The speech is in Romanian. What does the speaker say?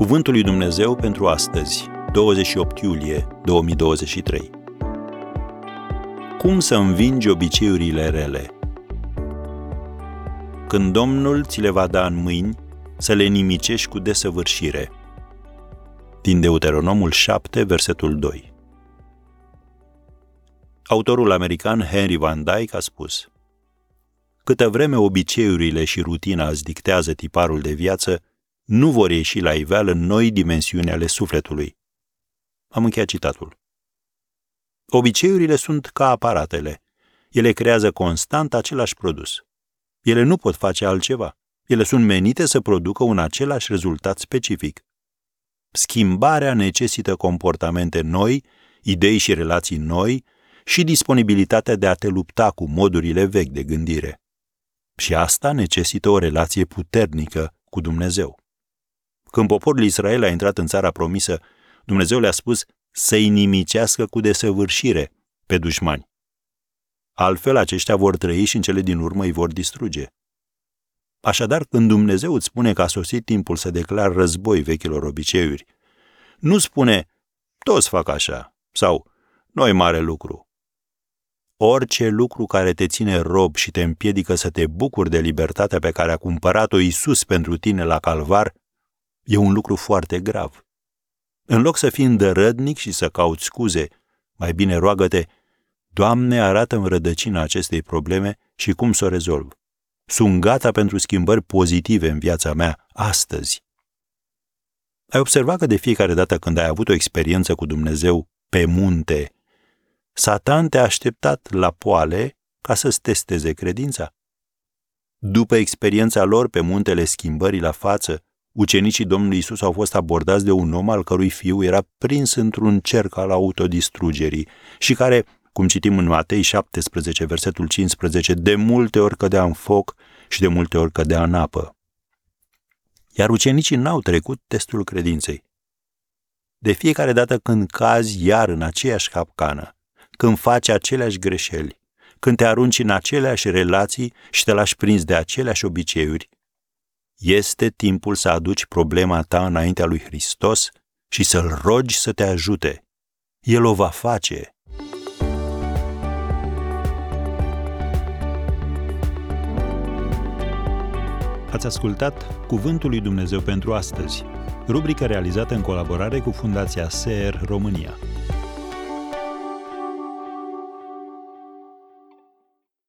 Cuvântul lui Dumnezeu pentru astăzi, 28 iulie 2023. Cum să învingi obiceiurile rele? Când Domnul ți le va da în mâini, să le nimicești cu desăvârșire. Din Deuteronomul 7, versetul 2. Autorul american Henry Van Dyke a spus Câtă vreme obiceiurile și rutina îți dictează tiparul de viață, nu vor ieși la iveală noi dimensiuni ale sufletului. Am încheiat citatul. Obiceiurile sunt ca aparatele. Ele creează constant același produs. Ele nu pot face altceva. Ele sunt menite să producă un același rezultat specific. Schimbarea necesită comportamente noi, idei și relații noi și disponibilitatea de a te lupta cu modurile vechi de gândire. Și asta necesită o relație puternică cu Dumnezeu. Când poporul Israel a intrat în țara promisă, Dumnezeu le-a spus să-i nimicească cu desăvârșire pe dușmani. Altfel, aceștia vor trăi și în cele din urmă îi vor distruge. Așadar, când Dumnezeu îți spune că a sosit timpul să declar război vechilor obiceiuri, nu spune, toți fac așa, sau, noi mare lucru. Orice lucru care te ține rob și te împiedică să te bucuri de libertatea pe care a cumpărat-o Isus pentru tine la calvar, e un lucru foarte grav. În loc să fii îndărădnic și să cauți scuze, mai bine roagă-te, Doamne, arată-mi rădăcina acestei probleme și cum să o rezolv. Sunt gata pentru schimbări pozitive în viața mea astăzi. Ai observat că de fiecare dată când ai avut o experiență cu Dumnezeu pe munte, Satan te-a așteptat la poale ca să-ți testeze credința? După experiența lor pe muntele schimbării la față, Ucenicii Domnului Isus au fost abordați de un om al cărui fiu era prins într-un cerc al autodistrugerii și care, cum citim în Matei 17, versetul 15, de multe ori cădea în foc și de multe ori cădea în apă. Iar ucenicii n-au trecut testul credinței. De fiecare dată când cazi iar în aceeași capcană, când faci aceleași greșeli, când te arunci în aceleași relații și te lași prins de aceleași obiceiuri, este timpul să aduci problema ta înaintea lui Hristos și să-L rogi să te ajute. El o va face. Ați ascultat Cuvântul lui Dumnezeu pentru astăzi, rubrica realizată în colaborare cu Fundația SER România.